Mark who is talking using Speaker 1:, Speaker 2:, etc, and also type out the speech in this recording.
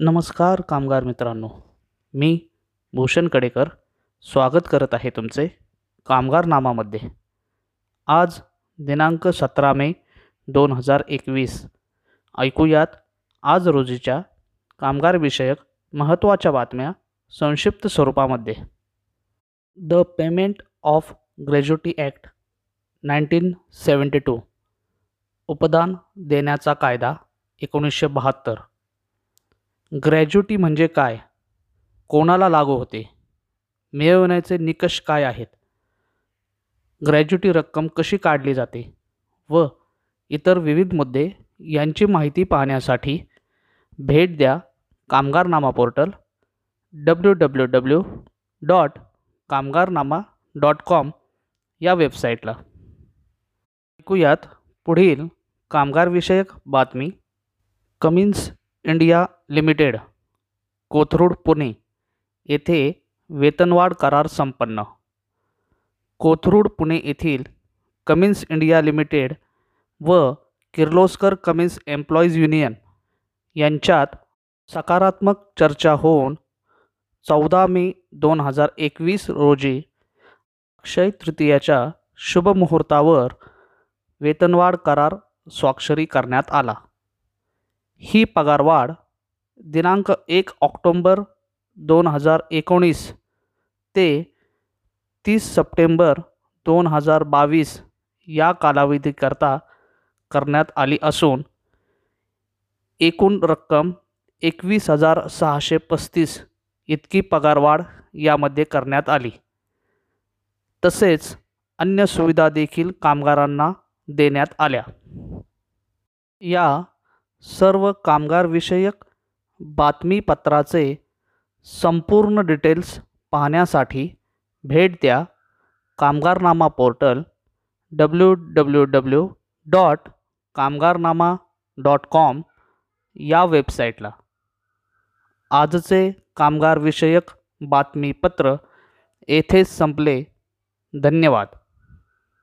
Speaker 1: नमस्कार कामगार मित्रांनो. मी भूषण कडेकर स्वागत करत आहे तुमचे कामगार नामामध्ये. आज दिनांक सतरा मे दोन हजार एकवीस. ऐकूयात आज रोजीच्या कामगारविषयक महत्त्वाच्या बातम्या संक्षिप्त स्वरूपामध्ये. The payment of gratuity act nineteen seventy two. उपदान देण्याचा कायदा एकोणीसशे बहात्तर. ग्रॅज्युटी म्हणजे काय? कोणाला लागू होते? मिळवण्याचे निकष काय आहेत? ग्रॅज्युटी रक्कम कशी काढली जाते? व इतर विविध मुद्दे यांची माहिती पाहण्यासाठी भेट द्या Kamgarnama portal W W W dot Kamgarnama dot com या वेबसाईटला. ऐकूयात पुढील कामगारविषयक बातमी. Cummins India Limited Kothrud Pune येथे वेतनवाढ करार संपन्न. कोथरूड पुणे येथील कमिन्स इंडिया लिमिटेड व किर्लोस्कर कमिन्स एम्प्लॉईज युनियन यांच्यात सकारात्मक चर्चा होऊन चौदा मे दोन हजार एकवीस रोजी अक्षय तृतीयाच्या शुभमुहूर्तावर वेतनवाढ करार स्वाक्षरी करण्यात आला. ही पगारवाढ दिनांक एक ऑक्टोंबर दोन हजार एकोणीस ते तीस सप्टेंबर दोन हजार बावीस या कालावधीकरता करण्यात आली असून एकूण रक्कम एकवीस हजार सहाशे पस्तीस इतकी पगारवाढ यामध्ये करण्यात आली. तसेच अन्य सुविधा देखील कामगारांना देण्यात आल्या. या सर्व कामगारविषयक बातमीपत्राचे संपूर्ण डिटेल्स पाहण्यासाठी भेट द्या. Kamgarnama portal W W W dot Kamgarnama dot com या वेबसाईटला. आजचे कामगारविषयक बातमीपत्र येथेच संपले. धन्यवाद.